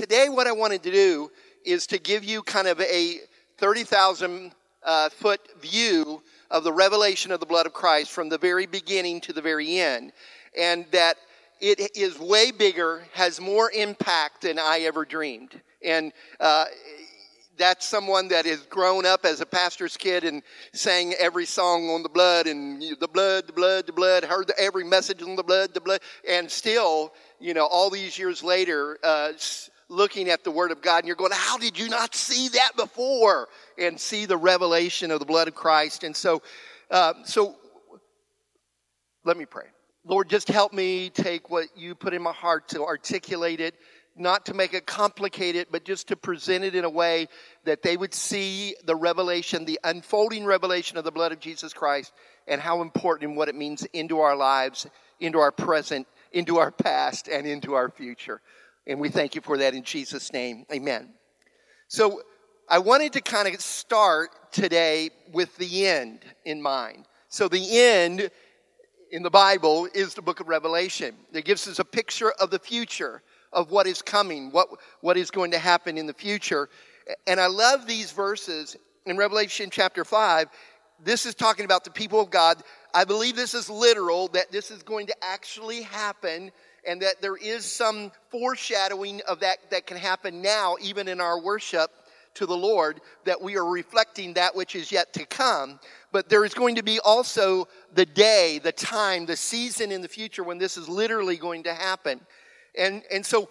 today what I wanted to do is to give you kind of a 30,000 uh, foot view of the revelation of the blood of Christ from the very beginning to the very end. And that it is way bigger, has more impact than I ever dreamed. And uh, that's someone that has grown up as a pastor's kid and sang every song on the blood and the blood, the blood, the blood, heard every message on the blood, the blood, and still, you know, all these years later, uh, looking at the Word of God and you're going, How did you not see that before? And see the revelation of the blood of Christ. And so, uh, so let me pray. Lord, just help me take what you put in my heart to articulate it, not to make it complicated, but just to present it in a way that they would see the revelation, the unfolding revelation of the blood of Jesus Christ, and how important and what it means into our lives, into our present, into our past, and into our future. And we thank you for that in Jesus' name. Amen. So I wanted to kind of start today with the end in mind. So the end in the Bible is the book of Revelation. It gives us a picture of the future, of what is coming, what, what is going to happen in the future. And I love these verses in Revelation chapter 5. This is talking about the people of God. I believe this is literal, that this is going to actually happen and that there is some foreshadowing of that that can happen now, even in our worship to the Lord, that we are reflecting that which is yet to come. But there is going to be also the day, the time, the season in the future when this is literally going to happen. And, and so,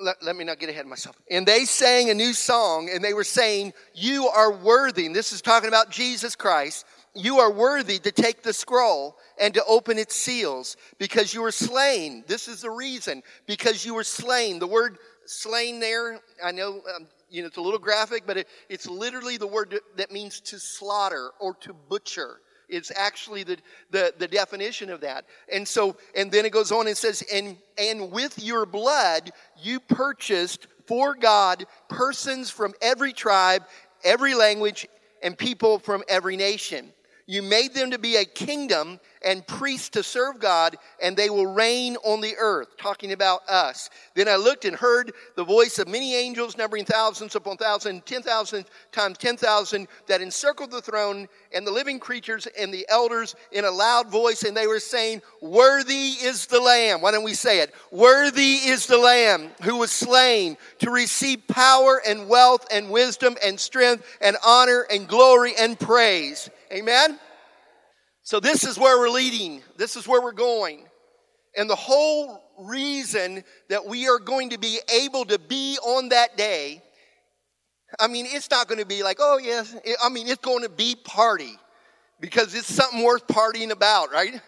let, let, me not get ahead of myself. And they sang a new song, and they were saying, You are worthy. And this is talking about Jesus Christ. You are worthy to take the scroll and to open its seals because you were slain. This is the reason. Because you were slain. The word slain there, I know, um, you know, it's a little graphic, but it, it's literally the word that means to slaughter or to butcher. It's actually the, the, the definition of that. And so, and then it goes on and says, and, and with your blood you purchased for God persons from every tribe, every language, and people from every nation. You made them to be a kingdom and priests to serve God, and they will reign on the earth. Talking about us. Then I looked and heard the voice of many angels, numbering thousands upon thousands, ten thousand times ten thousand, that encircled the throne and the living creatures and the elders in a loud voice, and they were saying, Worthy is the Lamb. Why don't we say it? Worthy is the Lamb who was slain to receive power and wealth and wisdom and strength and honor and glory and praise. Amen? So, this is where we're leading. This is where we're going. And the whole reason that we are going to be able to be on that day, I mean, it's not going to be like, oh, yes. I mean, it's going to be party because it's something worth partying about, right?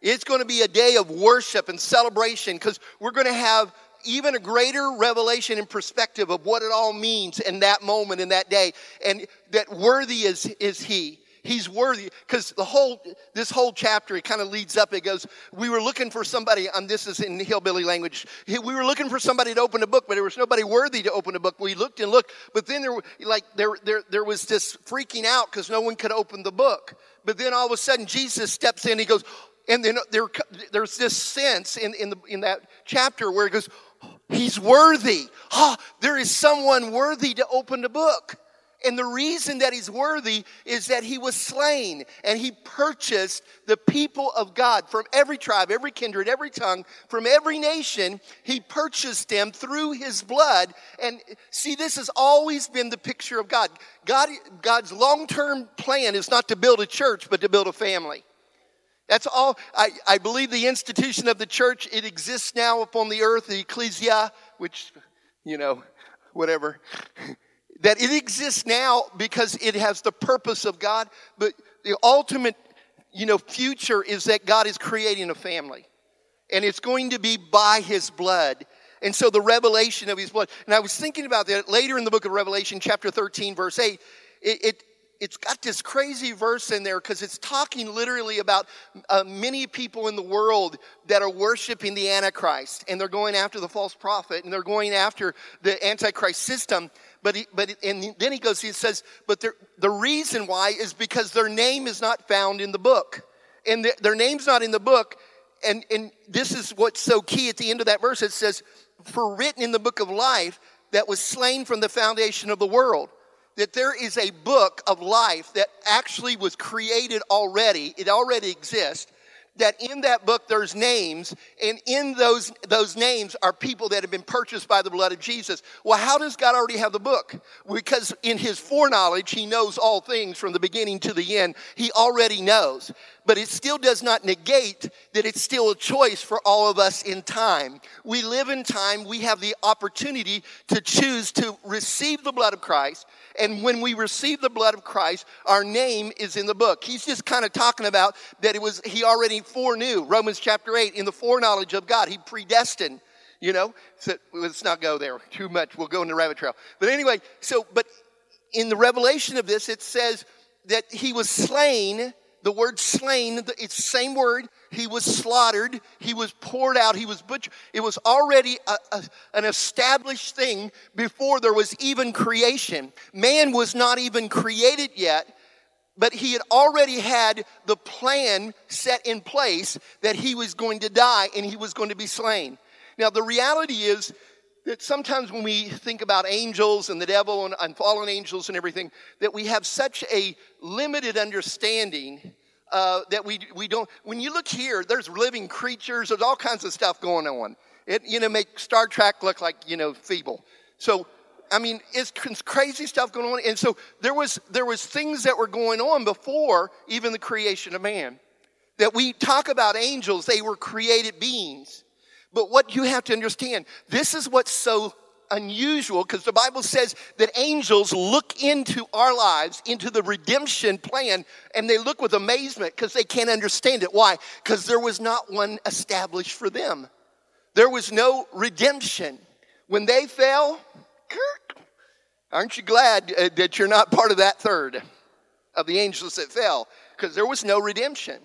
It's going to be a day of worship and celebration because we're going to have even a greater revelation and perspective of what it all means in that moment, in that day, and that worthy is, is He. He's worthy because the whole this whole chapter it kind of leads up. It goes, we were looking for somebody. And this is in hillbilly language. We were looking for somebody to open a book, but there was nobody worthy to open a book. We looked and looked, but then there like there there there was this freaking out because no one could open the book. But then all of a sudden Jesus steps in. He goes, and then there there's this sense in in the in that chapter where it goes, He's worthy. Oh, there is someone worthy to open the book. And the reason that he's worthy is that he was slain and he purchased the people of God from every tribe, every kindred, every tongue, from every nation. He purchased them through his blood. And see, this has always been the picture of God. God God's long term plan is not to build a church, but to build a family. That's all. I, I believe the institution of the church, it exists now upon the earth, the ecclesia, which, you know, whatever. that it exists now because it has the purpose of God, but the ultimate, you know, future is that God is creating a family. And it's going to be by his blood. And so the revelation of his blood. And I was thinking about that later in the book of Revelation, chapter 13, verse 8. It, it it's got this crazy verse in there because it's talking literally about uh, many people in the world that are worshiping the Antichrist and they're going after the false prophet and they're going after the Antichrist system. But, he, but and then he goes, he says, but the reason why is because their name is not found in the book. And the, their name's not in the book and, and this is what's so key at the end of that verse. It says, For written in the book of life that was slain from the foundation of the world. That there is a book of life that actually was created already, it already exists, that in that book there's names, and in those, those names are people that have been purchased by the blood of Jesus. Well, how does God already have the book? Because in his foreknowledge, he knows all things from the beginning to the end. He already knows. But it still does not negate that it's still a choice for all of us in time. We live in time, we have the opportunity to choose to receive the blood of Christ and when we receive the blood of Christ, our name is in the book. He's just kind of talking about that it was, he already foreknew. Romans chapter 8, in the foreknowledge of God, he predestined, you know. So let's not go there too much. We'll go into rabbit trail. But anyway, so, but in the revelation of this, it says that he was slain. The word slain, it's the same word he was slaughtered. He was poured out. He was butchered. It was already a, a, an established thing before there was even creation. Man was not even created yet, but he had already had the plan set in place that he was going to die and he was going to be slain. Now, the reality is that sometimes when we think about angels and the devil and, and fallen angels and everything, that we have such a limited understanding uh, that we, we don't, when you look here, there's living creatures, there's all kinds of stuff going on. It, you know, make Star Trek look like, you know, feeble. So, I mean, it's crazy stuff going on. And so there was, there was things that were going on before even the creation of man. That we talk about angels, they were created beings. But what you have to understand, this is what's so unusual because the Bible says that angels look into our lives, into the redemption plan, and they look with amazement because they can't understand it. Why? Because there was not one established for them. There was no redemption. When they fell, aren't you glad uh, that you're not part of that third of the angels that fell? Because there was no redemption.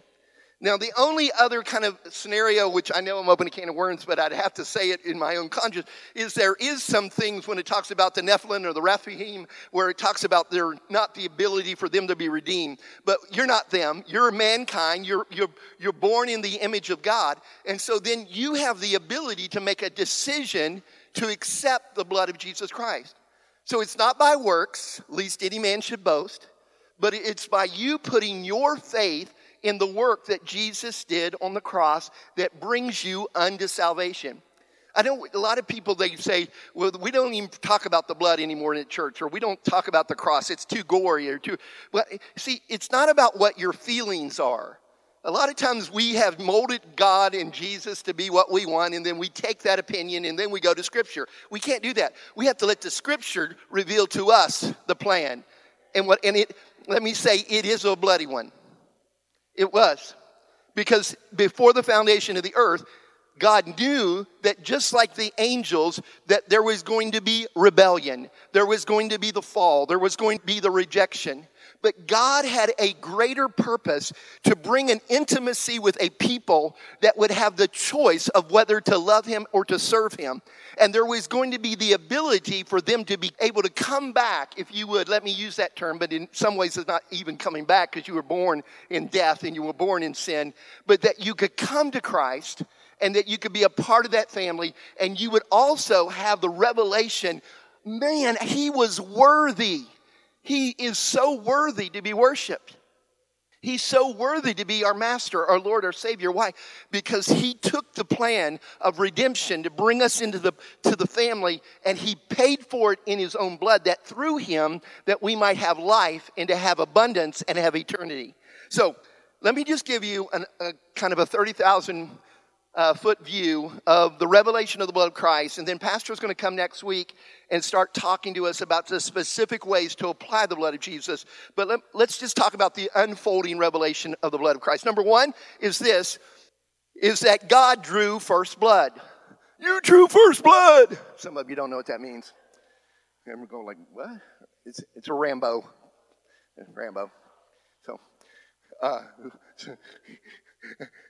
Now, the only other kind of scenario, which I know I'm opening a can of worms, but I'd have to say it in my own conscience, is there is some things when it talks about the Nephilim or the Rephaim, where it talks about there not the ability for them to be redeemed. But you're not them. You're mankind. You're, you're, you're born in the image of God. And so then you have the ability to make a decision to accept the blood of Jesus Christ. So it's not by works, least any man should boast, but it's by you putting your faith in the work that Jesus did on the cross that brings you unto salvation. I know a lot of people they say, well, we don't even talk about the blood anymore in the church, or we don't talk about the cross. It's too gory or too. Well, see, it's not about what your feelings are. A lot of times we have molded God and Jesus to be what we want, and then we take that opinion and then we go to Scripture. We can't do that. We have to let the Scripture reveal to us the plan. And what and it let me say it is a bloody one. It was. Because before the foundation of the earth, God knew that just like the angels, that there was going to be rebellion. There was going to be the fall. There was going to be the rejection. But God had a greater purpose to bring an intimacy with a people that would have the choice of whether to love Him or to serve Him. And there was going to be the ability for them to be able to come back, if you would, let me use that term, but in some ways it's not even coming back because you were born in death and you were born in sin, but that you could come to Christ and that you could be a part of that family and you would also have the revelation man, He was worthy he is so worthy to be worshiped. He's so worthy to be our master, our Lord, our Savior. Why? Because he took the plan of redemption to bring us into the, to the family and he paid for it in his own blood that through him that we might have life and to have abundance and have eternity. So let me just give you an, a kind of a 30,000 uh, foot view of the revelation of the blood of Christ. And then Pastor is going to come next week and start talking to us about the specific ways to apply the blood of Jesus. But let, let's just talk about the unfolding revelation of the blood of Christ. Number one is this, is that God drew first blood. You drew first blood. Some of you don't know what that means. We're going like, what? It's, it's a Rambo. Rambo. So, uh,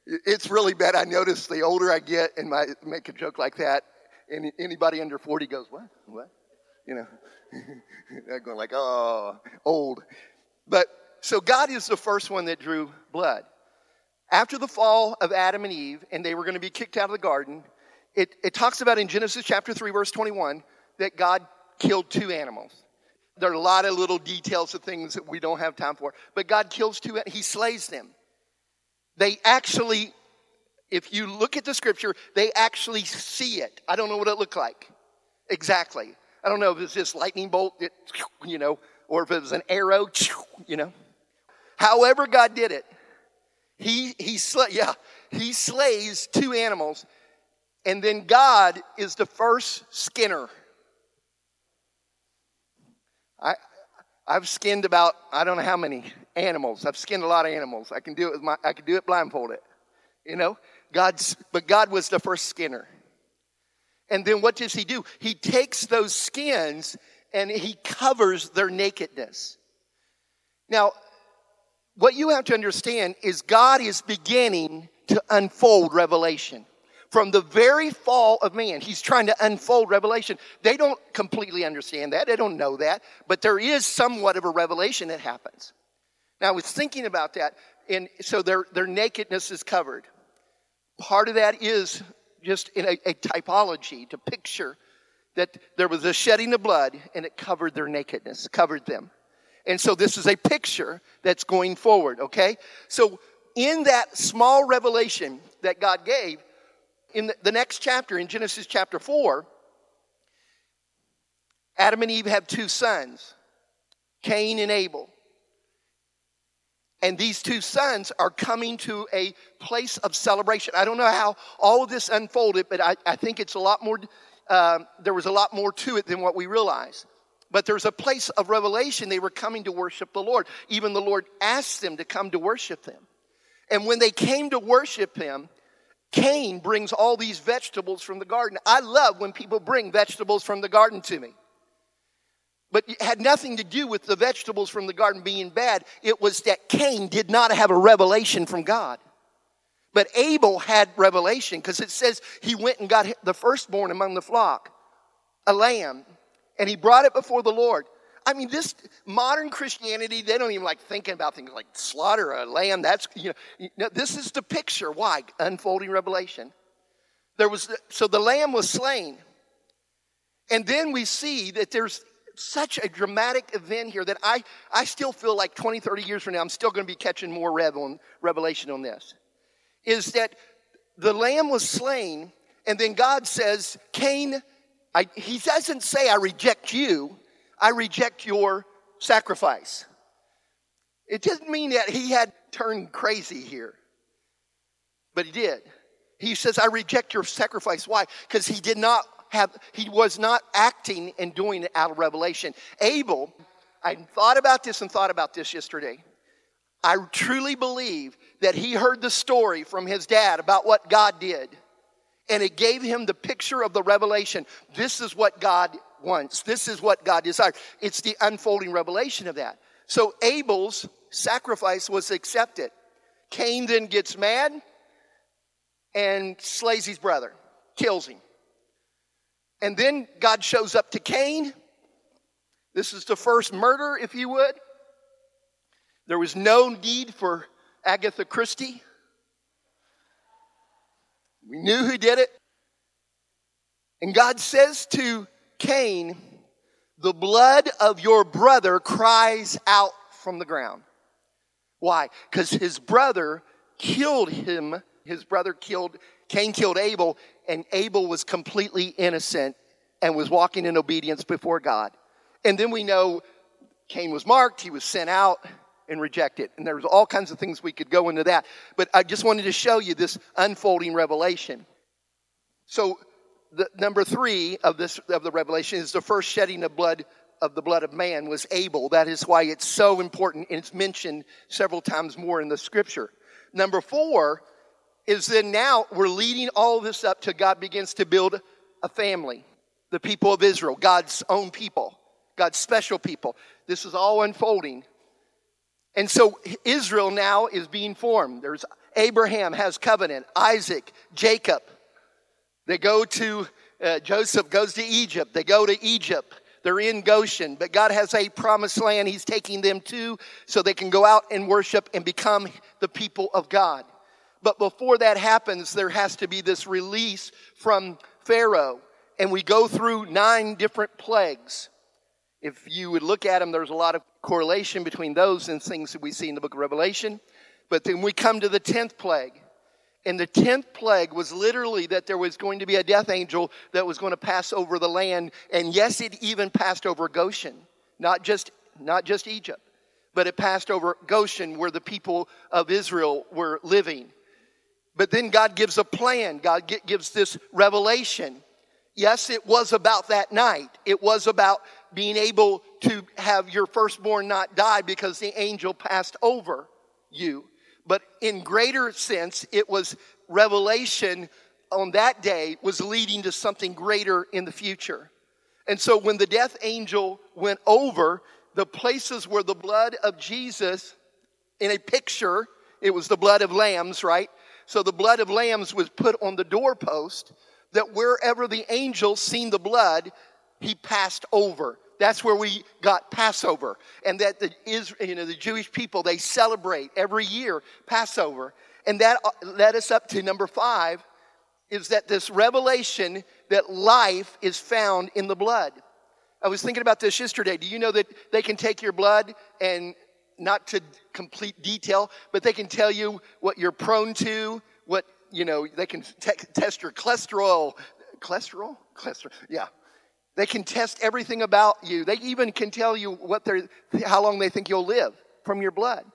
it's really bad. I notice the older I get and I make a joke like that, and anybody under 40 goes, what? What? You know, they're going like, oh, old. But so God is the first one that drew blood. after the fall of Adam and Eve, and they were going to be kicked out of the garden, it, it talks about in Genesis chapter 3, verse 21, that God killed two animals. There are a lot of little details of things that we don't have time for, but God kills two, he slays them. They actually, if you look at the scripture, they actually see it. I don't know what it looked like exactly. I don't know if it was this lightning bolt, that, you know, or if it was an arrow, you know. However, God did it. He, he, sl- yeah, he slays two animals, and then God is the first skinner. I, I've skinned about I don't know how many animals. I've skinned a lot of animals. I can do it with my I can do it blindfolded. You know, God's but God was the first skinner. And then what does he do? He takes those skins and he covers their nakedness. Now, what you have to understand is God is beginning to unfold revelation. From the very fall of man, he's trying to unfold revelation. They don't completely understand that, they don't know that, but there is somewhat of a revelation that happens. Now, I was thinking about that, and so their, their nakedness is covered. Part of that is just in a, a typology to picture that there was a shedding of blood and it covered their nakedness, covered them. And so this is a picture that's going forward, okay? So in that small revelation that God gave, in the, the next chapter, in Genesis chapter 4, Adam and Eve have two sons, Cain and Abel. And these two sons are coming to a place of celebration. I don't know how all of this unfolded, but I, I think it's a lot more, uh, there was a lot more to it than what we realize. But there's a place of revelation. They were coming to worship the Lord. Even the Lord asked them to come to worship them. And when they came to worship him, Cain brings all these vegetables from the garden. I love when people bring vegetables from the garden to me. But it had nothing to do with the vegetables from the garden being bad. It was that Cain did not have a revelation from God. But Abel had revelation because it says he went and got the firstborn among the flock, a lamb, and he brought it before the Lord. I mean, this modern Christianity, they don't even like thinking about things like slaughter a lamb. That's, you know, this is the picture. Why? Unfolding revelation. There was, so the lamb was slain. And then we see that there's such a dramatic event here that I, I still feel like 20, 30 years from now, I'm still going to be catching more revelation on this. Is that the lamb was slain, and then God says, Cain, I, he doesn't say, I reject you, I reject your sacrifice. It doesn't mean that he had turned crazy here, but he did. He says, I reject your sacrifice. Why? Because he did not have, he was not acting and doing it out of revelation. Abel, I thought about this and thought about this yesterday. I truly believe that he heard the story from his dad about what God did, and it gave him the picture of the revelation. This is what God wants, this is what God desires. It's the unfolding revelation of that. So Abel's sacrifice was accepted. Cain then gets mad and slays his brother, kills him. And then God shows up to Cain. This is the first murder, if you would. There was no need for Agatha Christie. We knew who did it. And God says to Cain, The blood of your brother cries out from the ground. Why? Because his brother killed him. His brother killed, Cain killed Abel, and Abel was completely innocent and was walking in obedience before God. And then we know Cain was marked, he was sent out and rejected. And there's all kinds of things we could go into that. But I just wanted to show you this unfolding revelation. So the number three of this of the revelation is the first shedding of blood of the blood of man was Abel. That is why it's so important and it's mentioned several times more in the scripture. Number four is then now we're leading all this up to God begins to build a family. The people of Israel, God's own people, God's special people. This is all unfolding. And so Israel now is being formed. There's Abraham has covenant, Isaac, Jacob. They go to, uh, Joseph goes to Egypt. They go to Egypt. They're in Goshen, but God has a promised land He's taking them to so they can go out and worship and become the people of God. But before that happens, there has to be this release from Pharaoh. And we go through nine different plagues. If you would look at them, there's a lot of correlation between those and things that we see in the book of Revelation. But then we come to the 10th plague. And the 10th plague was literally that there was going to be a death angel that was going to pass over the land. And yes, it even passed over Goshen, not just, not just Egypt, but it passed over Goshen where the people of Israel were living. But then God gives a plan. God gives this revelation. Yes, it was about that night. It was about being able to have your firstborn not die because the angel passed over you. But in greater sense, it was revelation on that day was leading to something greater in the future. And so when the death angel went over the places where the blood of Jesus, in a picture, it was the blood of lambs, right? So the blood of lambs was put on the doorpost that wherever the angel seen the blood, he passed over. That's where we got Passover. And that the, Israel, you know, the Jewish people, they celebrate every year Passover. And that uh, led us up to number five is that this revelation that life is found in the blood. I was thinking about this yesterday. Do you know that they can take your blood and not to complete detail, but they can tell you what you're prone to, what, you know, they can te- test your cholesterol. Cholesterol? Cholesterol, yeah. They can test everything about you. They even can tell you what they're, how long they think you'll live from your blood.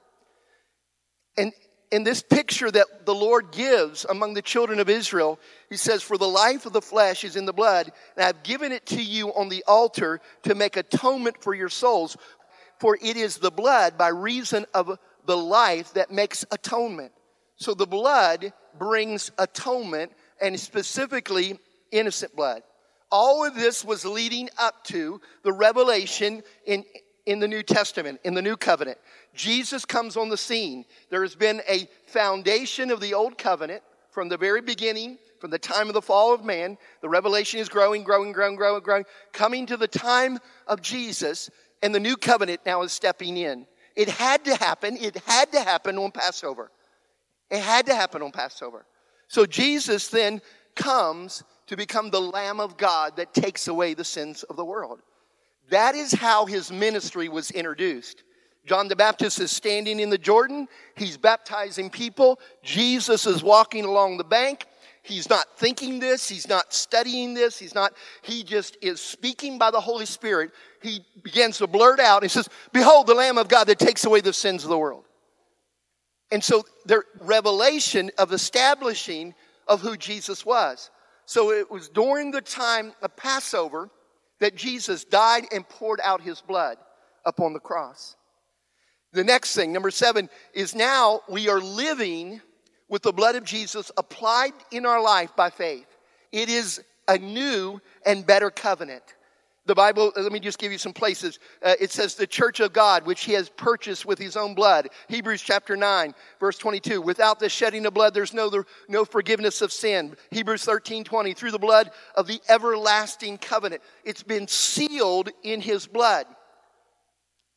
And in this picture that the Lord gives among the children of Israel, he says, For the life of the flesh is in the blood, and I've given it to you on the altar to make atonement for your souls. For it is the blood by reason of the life that makes atonement. So the blood brings atonement, and specifically innocent blood. All of this was leading up to the revelation in, in the New Testament, in the New Covenant. Jesus comes on the scene. There has been a foundation of the Old Covenant from the very beginning, from the time of the fall of man. The revelation is growing, growing, growing, growing, growing. Coming to the time of Jesus, and the New Covenant now is stepping in. It had to happen. It had to happen on Passover. It had to happen on Passover. So Jesus then comes to become the Lamb of God that takes away the sins of the world. That is how his ministry was introduced. John the Baptist is standing in the Jordan. He's baptizing people. Jesus is walking along the bank. He's not thinking this. He's not studying this. He's not, he just is speaking by the Holy Spirit. He begins to blurt out. He says, Behold, the Lamb of God that takes away the sins of the world. And so the revelation of establishing of who Jesus was. So it was during the time of Passover that Jesus died and poured out his blood upon the cross. The next thing, number seven, is now we are living with the blood of Jesus applied in our life by faith. It is a new and better covenant. The Bible, let me just give you some places. Uh, it says, the church of God, which he has purchased with his own blood. Hebrews chapter 9, verse 22. Without the shedding of blood, there's no, no forgiveness of sin. Hebrews 13, 20. Through the blood of the everlasting covenant. It's been sealed in his blood.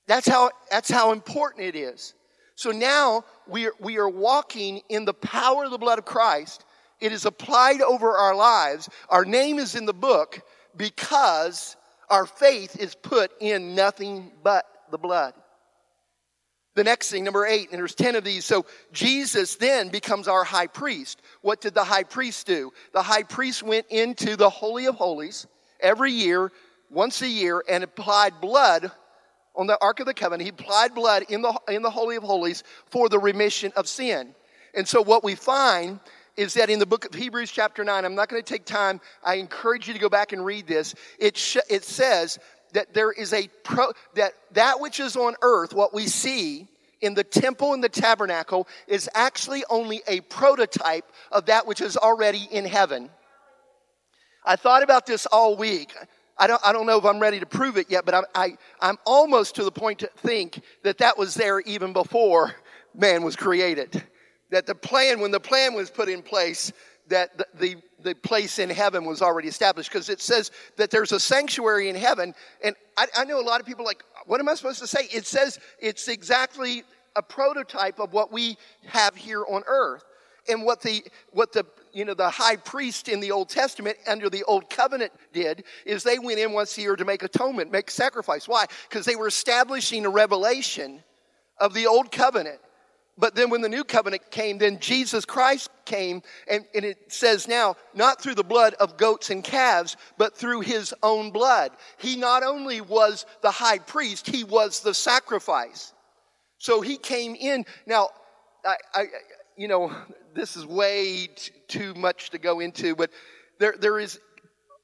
That's how, that's how important it is. So now we are, we are walking in the power of the blood of Christ. It is applied over our lives. Our name is in the book because our faith is put in nothing but the blood. The next thing, number eight, and there's 10 of these. So Jesus then becomes our high priest. What did the high priest do? The high priest went into the Holy of Holies every year, once a year, and applied blood on the Ark of the Covenant. He applied blood in the, in the Holy of Holies for the remission of sin. And so what we find is that in the book of Hebrews, chapter 9, I'm not going to take time. I encourage you to go back and read this. It, sh- it says that there is a pro, that that which is on earth, what we see in the temple and the tabernacle, is actually only a prototype of that which is already in heaven. I thought about this all week. I don't, I don't know if I'm ready to prove it yet, but I'm, I, I'm almost to the point to think that that was there even before man was created that the plan, when the plan was put in place, that the, the, the place in heaven was already established because it says that there's a sanctuary in heaven. And I, I know a lot of people like, what am I supposed to say? It says it's exactly a prototype of what we have here on earth. and what the what the you know the high priest in the Old Testament under the Old Covenant did is they went in once a year to make atonement, make sacrifice. Why? Because they were establishing a revelation of the Old Covenant. But then when the new covenant came, then Jesus Christ came, and, and, it says now, not through the blood of goats and calves, but through his own blood. He not only was the high priest, he was the sacrifice. So he came in. Now, I, I you know, this is way t- too much to go into, but there, there is,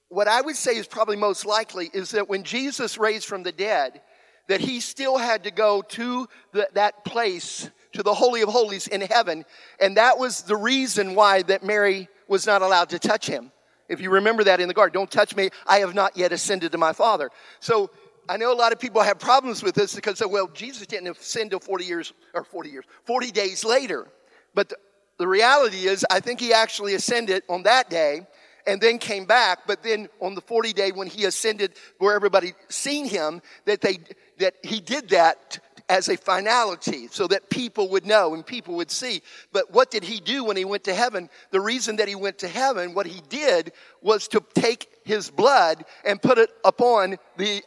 what I would say is probably most likely is that when Jesus raised from the dead, that he still had to go to the, that place to the Holy of Holies in heaven. And that was the reason why that Mary was not allowed to touch him. If you remember that in the garden, don't touch me. I have not yet ascended to my Father. So I know a lot of people have problems with this because, oh, well, Jesus didn't ascend till 40 years, or 40 years, 40 days later. But the, the reality is, I think he actually ascended on that day and then came back. But then on the 40 day when he ascended, where everybody seen him, that they, that he did that as a finality so that people would know and people would see. But what did he do when he went to heaven? The reason that he went to heaven, what he did was to take his blood and put it upon the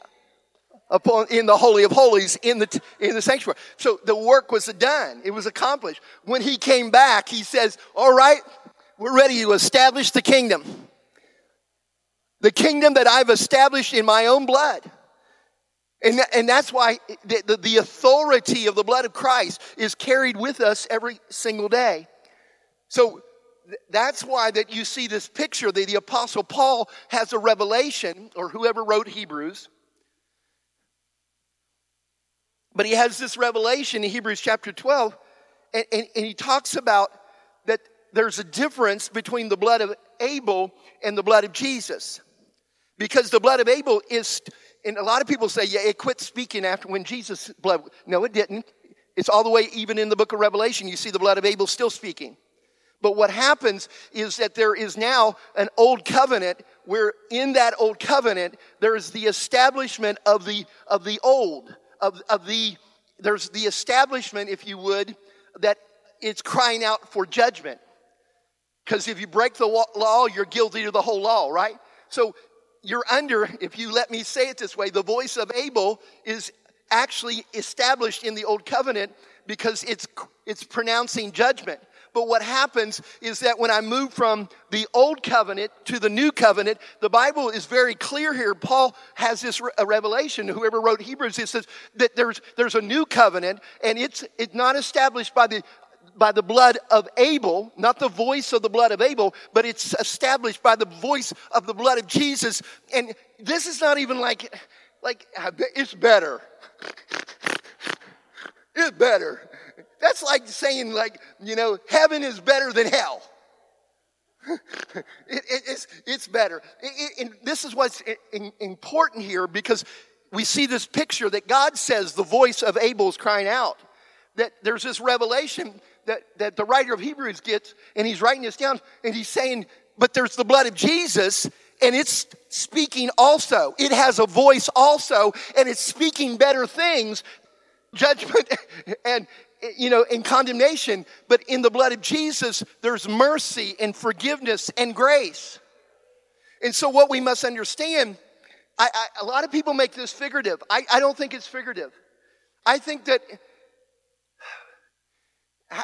upon in the holy of holies in the in the sanctuary. So the work was done. It was accomplished. When he came back, he says, "All right, we're ready to establish the kingdom. The kingdom that I've established in my own blood." And, and that's why the, the, the authority of the blood of Christ is carried with us every single day. So that's why that you see this picture that the apostle Paul has a revelation, or whoever wrote Hebrews. But he has this revelation in Hebrews chapter 12, and, and, and he talks about that there's a difference between the blood of Abel and the blood of Jesus. Because the blood of Abel is and a lot of people say, yeah, it quit speaking after when Jesus blood. No, it didn't. It's all the way even in the book of Revelation. You see the blood of Abel still speaking. But what happens is that there is now an old covenant where in that old covenant there is the establishment of the of the old of, of the there's the establishment, if you would, that it's crying out for judgment. Because if you break the law, you're guilty of the whole law, right? So you're under, if you let me say it this way, the voice of Abel is actually established in the old covenant because it's, it's pronouncing judgment. But what happens is that when I move from the old covenant to the new covenant, the Bible is very clear here. Paul has this re- revelation. Whoever wrote Hebrews, it says that there's, there's a new covenant and it's, it's not established by the by the blood of Abel, not the voice of the blood of Abel, but it's established by the voice of the blood of Jesus. And this is not even like, like, it's better. it's better. That's like saying, like, you know, heaven is better than hell. it, it, it's, it's better. It, and this is what's important here because we see this picture that God says the voice of Abel is crying out. That there's this revelation that, that the writer of Hebrews gets, and he's writing this down, and he's saying, but there's the blood of Jesus, and it's speaking also. It has a voice also, and it's speaking better things, judgment and, you know, in condemnation. But in the blood of Jesus, there's mercy and forgiveness and grace. And so, what we must understand, I, I, a lot of people make this figurative. I, I don't think it's figurative. I think that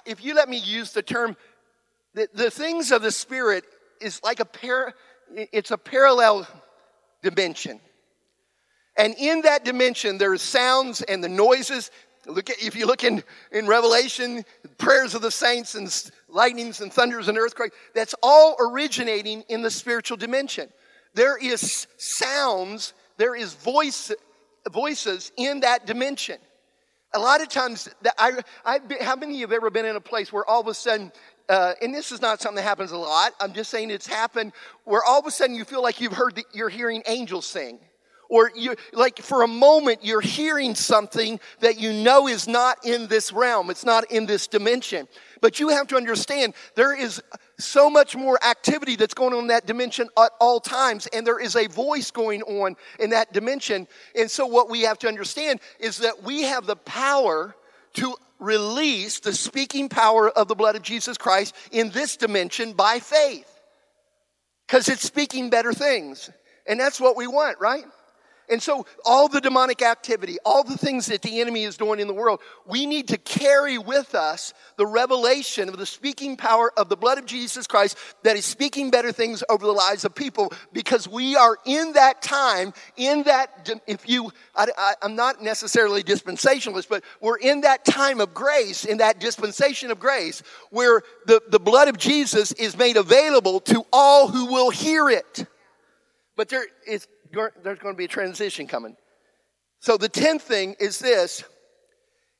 if you let me use the term, the, the things of the Spirit is like a par, it's a parallel dimension. And in that dimension, there are sounds and the noises. Look at, if you look in, in Revelation, prayers of the saints and lightnings and thunders and earthquakes, that's all originating in the spiritual dimension. There is sounds, there is voice, voices in that dimension a lot of times, I, I, how many of you have ever been in a place where all of a sudden, uh, and this is not something that happens a lot, I'm just saying it's happened, where all of a sudden you feel like you've heard, you're hearing angels sing. Or you, like for a moment, you're hearing something that you know is not in this realm. It's not in this dimension. But you have to understand there is so much more activity that's going on in that dimension at all times, and there is a voice going on in that dimension. And so, what we have to understand is that we have the power to release the speaking power of the blood of Jesus Christ in this dimension by faith. Because it's speaking better things. And that's what we want, right? And so, all the demonic activity, all the things that the enemy is doing in the world, we need to carry with us the revelation of the speaking power of the blood of Jesus Christ that is speaking better things over the lives of people because we are in that time, in that, if you, I, am not necessarily dispensationalist, but we're in that time of grace, in that dispensation of grace, where the, the blood of Jesus is made available to all who will hear it. But there is there's going to be a transition coming. So the tenth thing is this,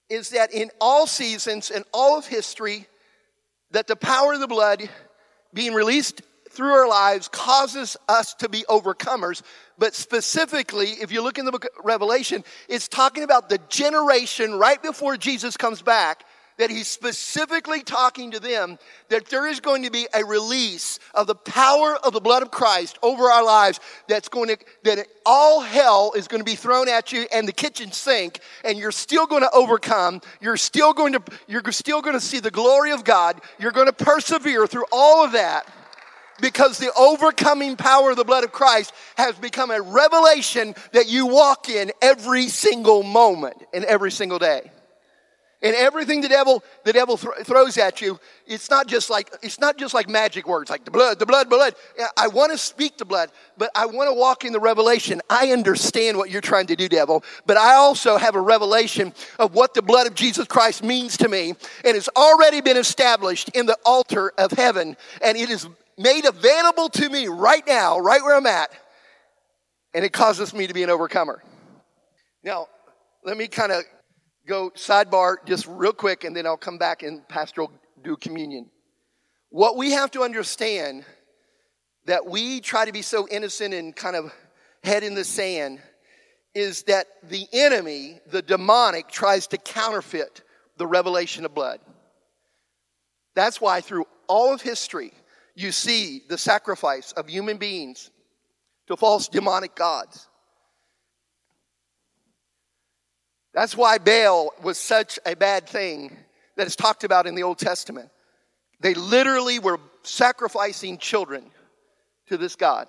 is that in all seasons and all of history, that the power of the blood being released through our lives causes us to be overcomers. But specifically, if you look in the book of Revelation, it's talking about the generation right before Jesus comes back that he's specifically talking to them that there is going to be a release of the power of the blood of Christ over our lives that's going to, that all hell is going to be thrown at you and the kitchen sink and you're still going to overcome. You're still going to, you're still going to see the glory of God. You're going to persevere through all of that because the overcoming power of the blood of Christ has become a revelation that you walk in every single moment and every single day. And everything the devil, the devil th- throws at you, it's not just like, it's not just like magic words, like the blood, the blood, blood. I want to speak the blood, but I want to walk in the revelation. I understand what you're trying to do, devil, but I also have a revelation of what the blood of Jesus Christ means to me. And it's already been established in the altar of heaven. And it is made available to me right now, right where I'm at. And it causes me to be an overcomer. Now, let me kind of go sidebar just real quick and then I'll come back and pastor will do communion. What we have to understand that we try to be so innocent and kind of head in the sand is that the enemy, the demonic, tries to counterfeit the revelation of blood. That's why through all of history, you see the sacrifice of human beings to false demonic gods. That's why Baal was such a bad thing that is talked about in the Old Testament. They literally were sacrificing children to this God,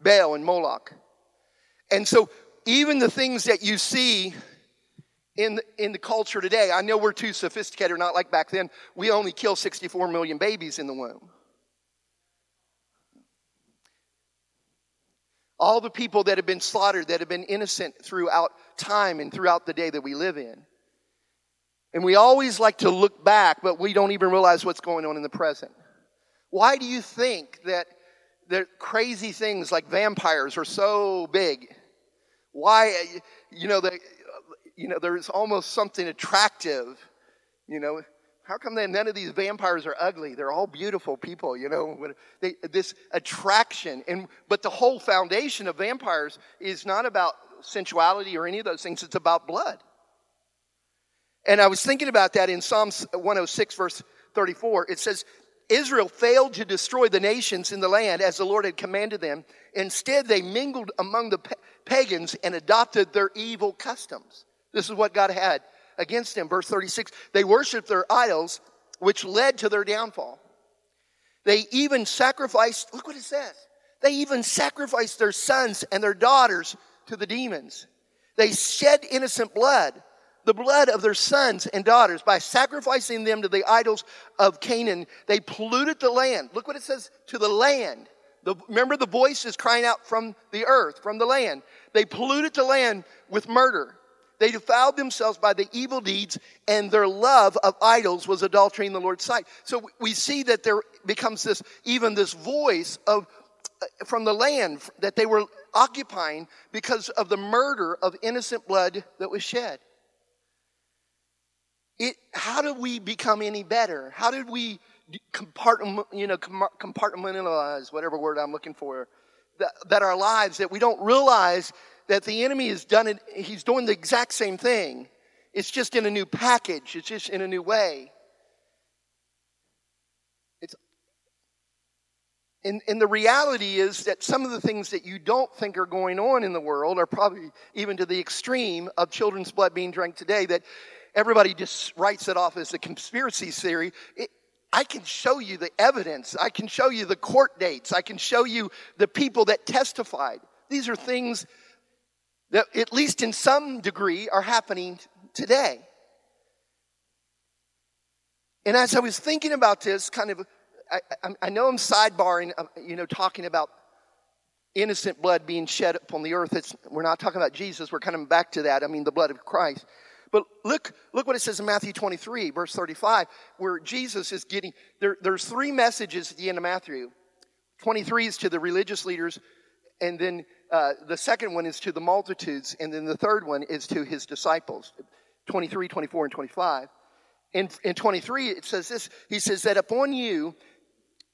Baal and Moloch. And so, even the things that you see in in the culture today, I know we're too sophisticated, not like back then. We only kill 64 million babies in the womb. All the people that have been slaughtered, that have been innocent throughout time and throughout the day that we live in. And we always like to look back, but we don't even realize what's going on in the present. Why do you think that the crazy things like vampires are so big? Why, you know, the, you know, there's almost something attractive, you know, how come then none of these vampires are ugly? They're all beautiful people, you know. They, this attraction, and but the whole foundation of vampires is not about sensuality or any of those things. It's about blood. And I was thinking about that in Psalms 106, verse 34. It says, Israel failed to destroy the nations in the land as the Lord had commanded them. Instead, they mingled among the pagans and adopted their evil customs. This is what God had against him. Verse 36 they worshiped their idols, which led to their downfall. They even sacrificed, look what it says. They even sacrificed their sons and their daughters to the demons. They shed innocent blood, the blood of their sons and daughters, by sacrificing them to the idols of Canaan. They polluted the land. Look what it says to the land. The, remember, the voice is crying out from the earth, from the land. They polluted the land with murder. They defiled themselves by the evil deeds, and their love of idols was adultery in the Lord's sight. So we see that there becomes this, even this voice of, uh, from the land that they were occupying because of the murder of innocent blood that was shed. It, how did we become any better? How did we compartment, you know, compartmentalize, whatever word I'm looking for, that, that our lives, that we don't realize that the enemy has done it, he's doing the exact same thing. It's just in a new package, it's just in a new way. It's, and, and the reality is that some of the things that you don't think are going on in the world are probably even to the extreme of children's blood being drank today. That everybody just writes it off as a conspiracy theory. It, I can show you the evidence. I can show you the court dates. I can show you the people that testified. These are things that, at least in some degree, are happening today. And as I was thinking about this, kind of, I, I, know I'm sidebarring, uh, you know, talking about innocent blood being shed upon the earth. It's, we're not talking about Jesus. We're coming back to that. I mean, the blood of Christ. But look, look what it says in Matthew 23, verse 35, where Jesus is getting, there, there's three messages at the end of Matthew. 23 is to the religious leaders, and then uh, the second one is to the multitudes, and then the third one is to his disciples. 23, 24, and 25. In, in 23, it says this He says, That upon you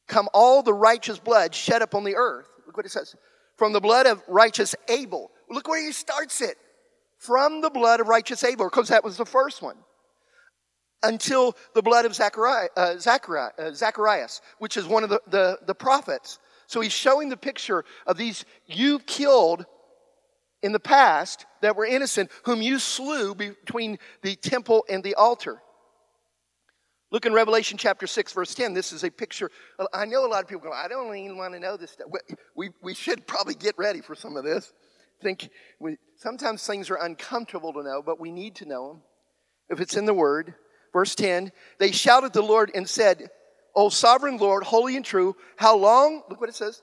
come all the righteous blood shed upon the earth. Look what it says. From the blood of righteous Abel. Look where he starts it. From the blood of righteous Abel, because that was the first one. Until the blood of Zachariah, uh, uh, Zacharias, which is one of the, the, the prophets. So he's showing the picture of these you killed in the past that were innocent, whom you slew between the temple and the altar. Look in Revelation chapter 6, verse 10. This is a picture. I know a lot of people go, I don't even want to know this stuff. We, we should probably get ready for some of this. Think we, sometimes things are uncomfortable to know, but we need to know them. If it's in the Word, verse 10, they shouted the Lord and said, O sovereign Lord, holy and true, how long, look what it says,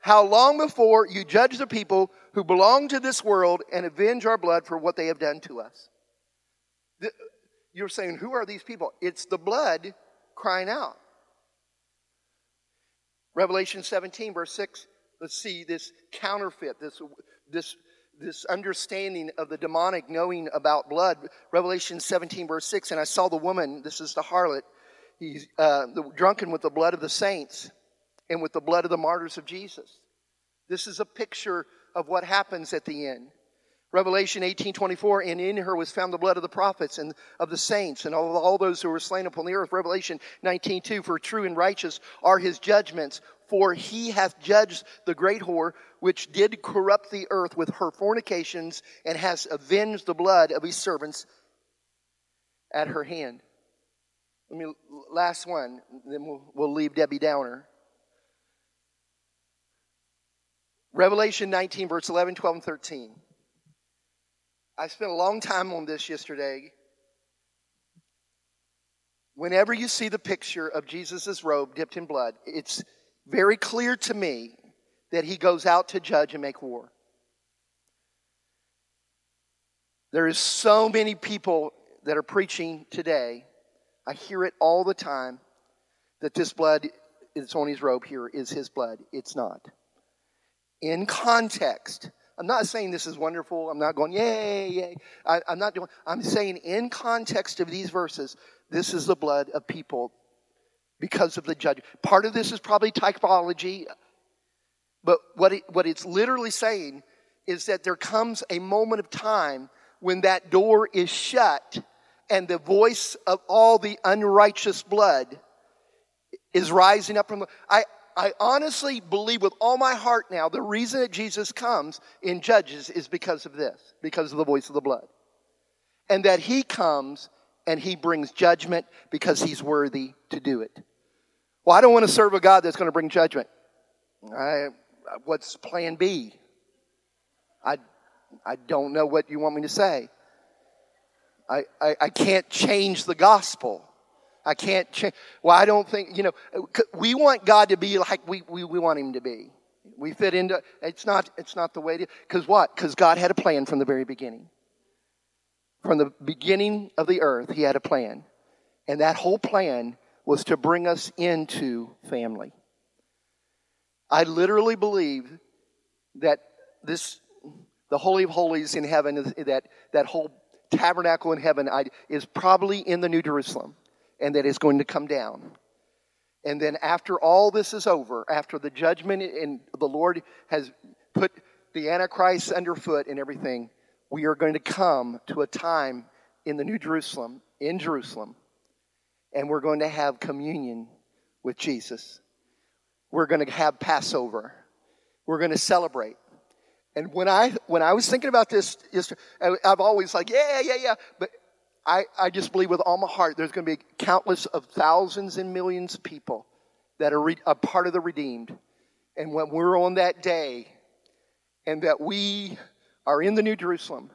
how long before you judge the people who belong to this world and avenge our blood for what they have done to us? The, you're saying, who are these people? It's the blood crying out. Revelation 17, verse 6, let's see this counterfeit, this, this, this understanding of the demonic knowing about blood. Revelation 17, verse 6, and I saw the woman, this is the harlot, he's uh, drunken with the blood of the saints and with the blood of the martyrs of Jesus. This is a picture of what happens at the end. Revelation 18:24, and in her was found the blood of the prophets and of the saints and of all those who were slain upon the earth. Revelation 19:2, for true and righteous are his judgments, for he hath judged the great whore which did corrupt the earth with her fornications and has avenged the blood of his servants at her hand. Let me last one, then we'll, we'll leave Debbie Downer. Revelation 19, verse 11, 12, and 13. I spent a long time on this yesterday. Whenever you see the picture of Jesus' robe dipped in blood, it's very clear to me that he goes out to judge and make war. There is so many people that are preaching today. I hear it all the time that this blood is on his robe here is his blood. It's not. In context, I'm not saying this is wonderful. I'm not going, yay, yay. I, I'm not doing, I'm saying in context of these verses, this is the blood of people because of the judgment. Part of this is probably typology, but what, it, what it's literally saying is that there comes a moment of time when that door is shut and the voice of all the unrighteous blood is rising up from the. I, I honestly believe with all my heart now the reason that Jesus comes in Judges is because of this, because of the voice of the blood. And that he comes and he brings judgment because he's worthy to do it. Well, I don't want to serve a God that's going to bring judgment. I, what's plan B? I, I don't know what you want me to say. I, I, I can't change the gospel. I can't change. Well, I don't think, you know, we want God to be like we, we, we want him to be. We fit into, it's not, it's not the way to, because what? Because God had a plan from the very beginning. From the beginning of the earth, he had a plan. And that whole plan was to bring us into family. I literally believe that this, the Holy of Holies in heaven, that, that whole tabernacle in heaven is probably in the New Jerusalem and that is going to come down. And then after all this is over, after the judgment and the Lord has put the Antichrist underfoot and everything, we are going to come to a time in the New Jerusalem, in Jerusalem, and we're going to have communion with Jesus. We're going to have Passover. We're going to celebrate. And when I when I was thinking about this, I've always like, yeah, yeah, yeah. But I, I just believe with all my heart there's going to be countless of thousands and millions of people that are re- a part of the redeemed. And when we're on that day and that we are in the New Jerusalem,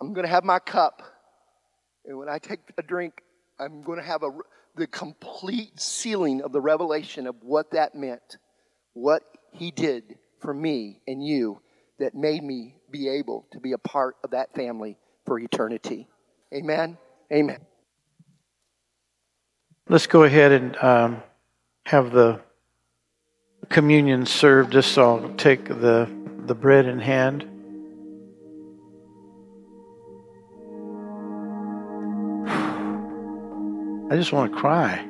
I'm going to have my cup. And when I take a drink, I'm going to have a, the complete sealing of the revelation of what that meant, what he did for me and you that made me be able to be a part of that family for eternity. Amen. Amen. Let's go ahead and um, have the communion served. Just so I'll take the, the bread in hand. I just want to cry.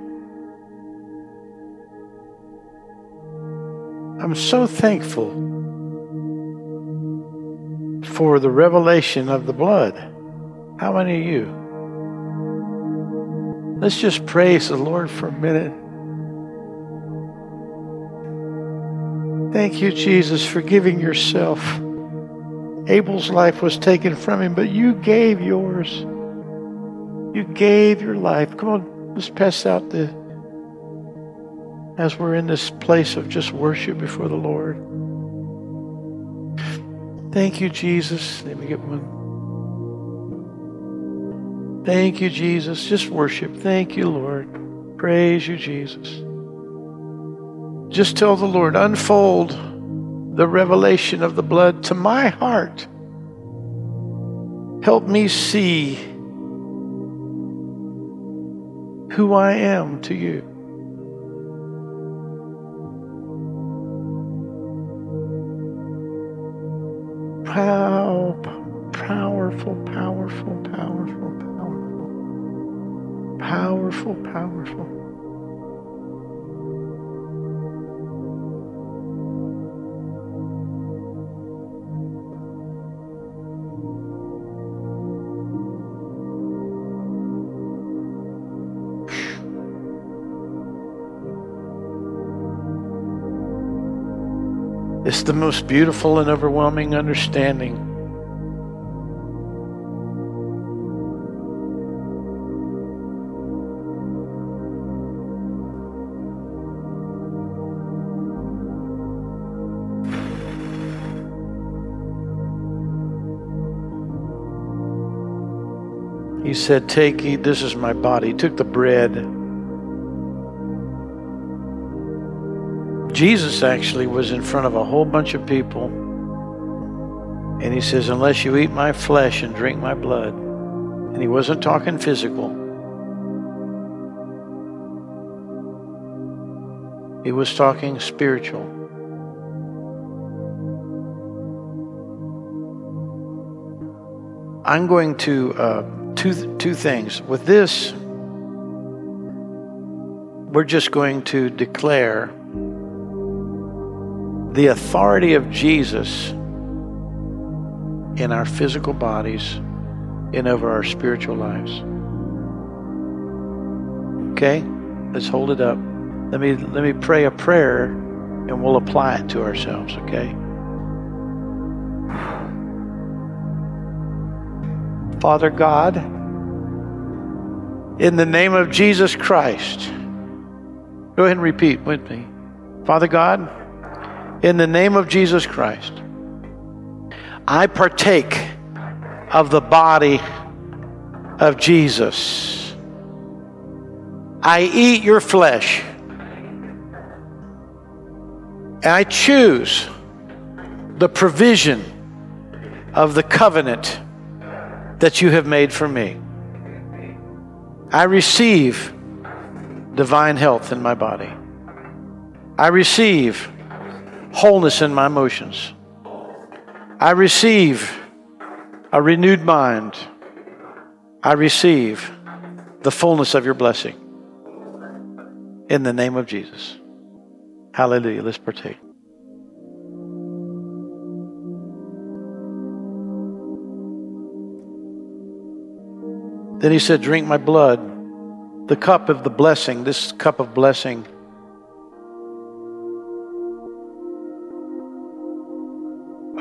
I'm so thankful for the revelation of the blood. How many of you? Let's just praise the Lord for a minute. Thank you, Jesus, for giving yourself. Abel's life was taken from him, but you gave yours. You gave your life. Come on, let's pass out the as we're in this place of just worship before the Lord. Thank you, Jesus. Let me get one. Thank you, Jesus. Just worship. Thank you, Lord. Praise you, Jesus. Just tell the Lord, unfold the revelation of the blood to my heart. Help me see who I am to you. Pow, powerful, powerful, powerful, powerful, powerful, powerful. It's the most beautiful and overwhelming understanding. He said, Take, eat, this is my body. He took the bread. Jesus actually was in front of a whole bunch of people. And he says, Unless you eat my flesh and drink my blood. And he wasn't talking physical, he was talking spiritual. I'm going to uh, two two things with this. We're just going to declare the authority of Jesus in our physical bodies and over our spiritual lives. Okay? Let's hold it up. Let me let me pray a prayer and we'll apply it to ourselves, okay? Father God, in the name of Jesus Christ, go ahead and repeat with me. Father God, in the name of Jesus Christ, I partake of the body of Jesus. I eat your flesh. And I choose the provision of the covenant that you have made for me. I receive divine health in my body. I receive wholeness in my emotions. I receive a renewed mind. I receive the fullness of your blessing. In the name of Jesus. Hallelujah. Let's partake. Then he said, Drink my blood, the cup of the blessing, this cup of blessing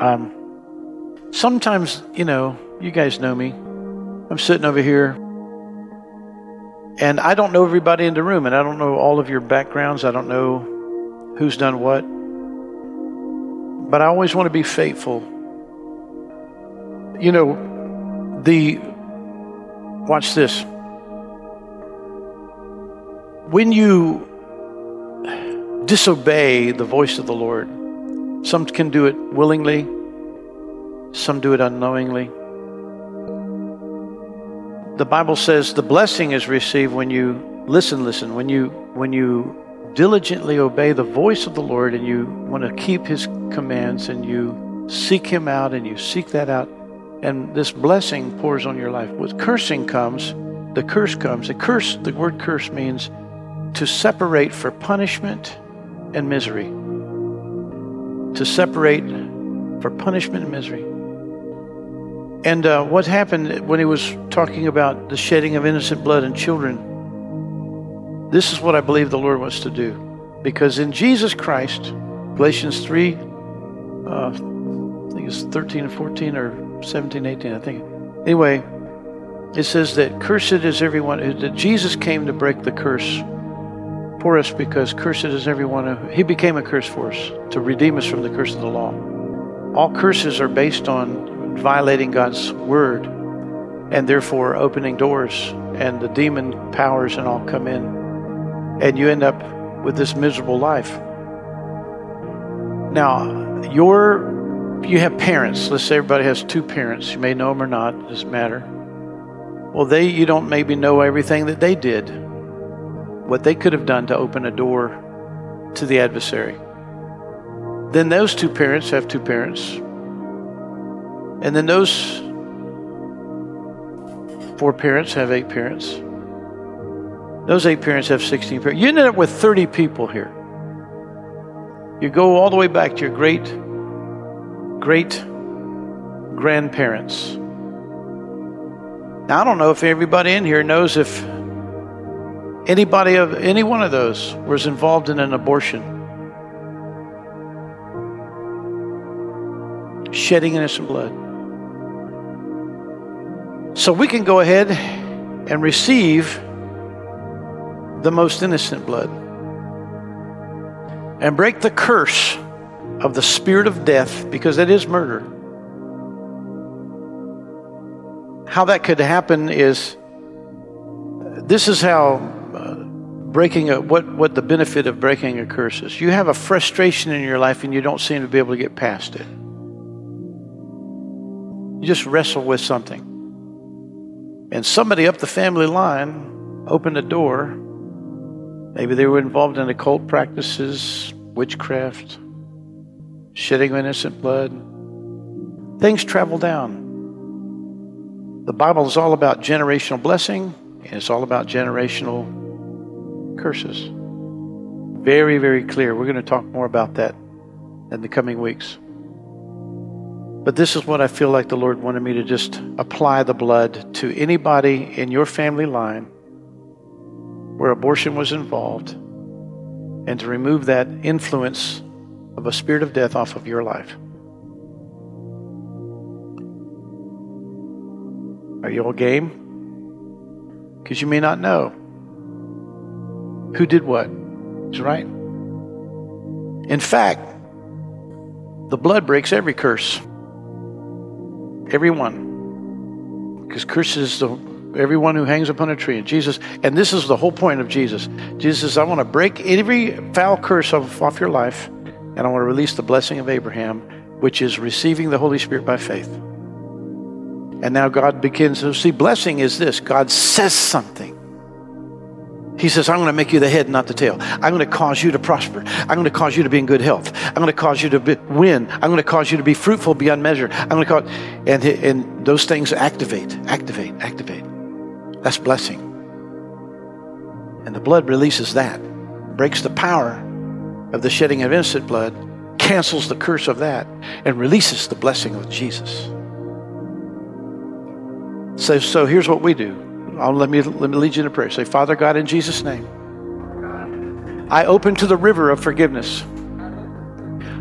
Um, sometimes, you know, you guys know me. I'm sitting over here, and I don't know everybody in the room, and I don't know all of your backgrounds. I don't know who's done what. But I always want to be faithful. You know, the, watch this. When you disobey the voice of the Lord, some can do it willingly, some do it unknowingly. The Bible says the blessing is received when you listen, listen, when you when you diligently obey the voice of the Lord and you want to keep his commands and you seek him out and you seek that out and this blessing pours on your life. With cursing comes, the curse comes. The curse, the word curse means to separate for punishment and misery. To separate for punishment and misery. And uh, what happened when he was talking about the shedding of innocent blood and children? This is what I believe the Lord wants to do. Because in Jesus Christ, Galatians 3, uh, I think it's 13 and 14 or 17, 18, I think. Anyway, it says that cursed is everyone, that Jesus came to break the curse for us because cursed is everyone who, he became a curse for us to redeem us from the curse of the law. All curses are based on violating God's word and therefore opening doors and the demon powers and all come in and you end up with this miserable life. Now, your you have parents. Let's say everybody has two parents. You may know them or not. It doesn't matter. Well, they you don't maybe know everything that they did what they could have done to open a door to the adversary. Then those two parents have two parents. And then those four parents have eight parents. Those eight parents have 16 parents. You ended up with 30 people here. You go all the way back to your great, great grandparents. Now, I don't know if everybody in here knows if Anybody of any one of those was involved in an abortion. Shedding innocent blood. So we can go ahead and receive the most innocent blood and break the curse of the spirit of death because it is murder. How that could happen is this is how breaking a, what, what the benefit of breaking a curse is. You have a frustration in your life and you don't seem to be able to get past it. You just wrestle with something. And somebody up the family line opened a door. Maybe they were involved in occult practices, witchcraft, shedding of innocent blood. Things travel down. The Bible is all about generational blessing, and it's all about generational curses. Very, very clear. We're going to talk more about that in the coming weeks. But this is what I feel like the Lord wanted me to just apply the blood to anybody in your family line where abortion was involved and to remove that influence of a spirit of death off of your life. Are you all game? Because you may not know. Who did what? Is right. In fact, the blood breaks every curse. Every one. Because curses the everyone who hangs upon a tree. And Jesus, and this is the whole point of Jesus. Jesus says, I want to break every foul curse off, off your life, and I want to release the blessing of Abraham, which is receiving the Holy Spirit by faith. And now God begins to see blessing is this God says something. He says, I'm going to make you the head, not the tail. I'm going to cause you to prosper. I'm going to cause you to be in good health. I'm going to cause you to be, win. I'm going to cause you to be fruitful beyond measure. I'm going to cause, and, and those things activate, activate, activate. That's blessing. And the blood releases that, breaks the power of the shedding of innocent blood, cancels the curse of that, and releases the blessing of Jesus. So, so here's what we do I'll, let, me, let me lead you in a prayer. Say, Father God, in Jesus' name, I open to the river of forgiveness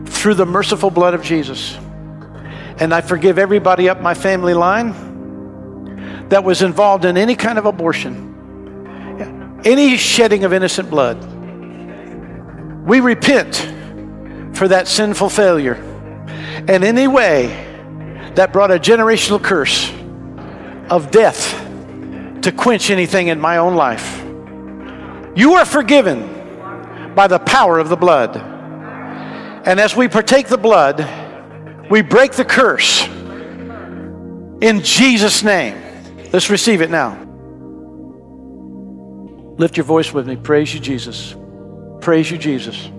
through the merciful blood of Jesus. And I forgive everybody up my family line that was involved in any kind of abortion, any shedding of innocent blood. We repent for that sinful failure. And any way that brought a generational curse of death to quench anything in my own life. You are forgiven by the power of the blood. And as we partake the blood, we break the curse in Jesus' name. Let's receive it now. Lift your voice with me. Praise you, Jesus. Praise you, Jesus.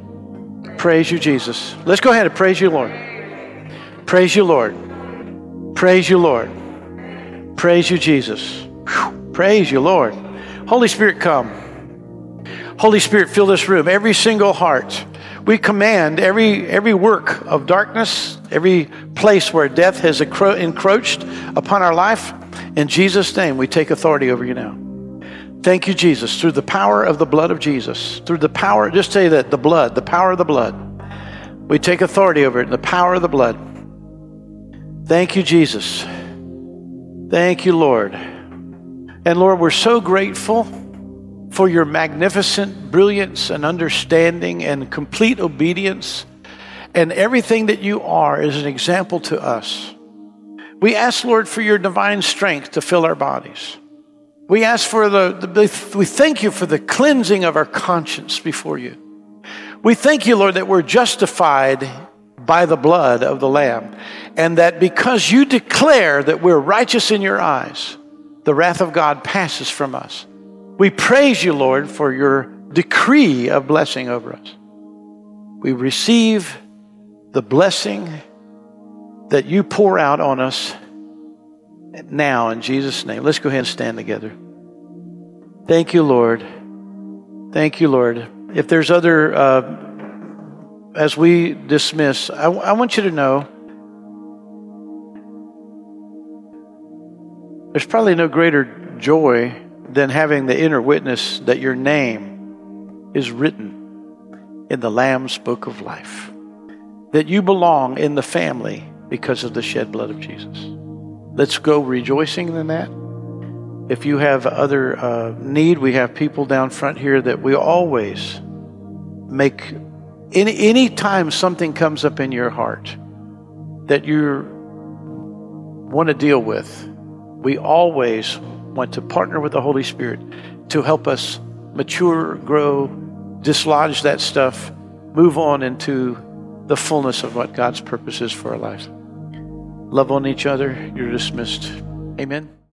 Praise you, Jesus. Let's go ahead and praise you, Lord. Praise you, Lord. Praise you, Lord. Praise you, Jesus. Whew. Praise you, Lord. Holy Spirit, come. Holy Spirit, fill this room, every single heart. We command every, every work of darkness, every place where death has encroached upon our life. In Jesus' name, we take authority over you now. Thank you, Jesus, through the power of the blood of Jesus, through the power, just say that, the blood, the power of the blood. We take authority over it, the power of the blood. Thank you, Jesus. Thank you, Lord. And Lord, we're so grateful for your magnificent brilliance and understanding and complete obedience. And everything that you are is an example to us. We ask, Lord, for your divine strength to fill our bodies. We ask for the, the, we thank you for the cleansing of our conscience before you. We thank you, Lord, that we're justified by the blood of the Lamb, and that because you declare that we're righteous in your eyes, the wrath of God passes from us. We praise you, Lord, for your decree of blessing over us. We receive the blessing that you pour out on us now in Jesus' name. Let's go ahead and stand together. Thank you, Lord. Thank you, Lord. If there's other, uh, as we dismiss, I, I want you to know there's probably no greater joy than having the inner witness that your name is written in the Lamb's book of life, that you belong in the family because of the shed blood of Jesus. Let's go rejoicing in that. If you have other uh, need, we have people down front here that we always make any any time something comes up in your heart that you want to deal with, we always want to partner with the Holy Spirit to help us mature, grow, dislodge that stuff, move on into the fullness of what God's purpose is for our lives love on each other. You're dismissed. Amen.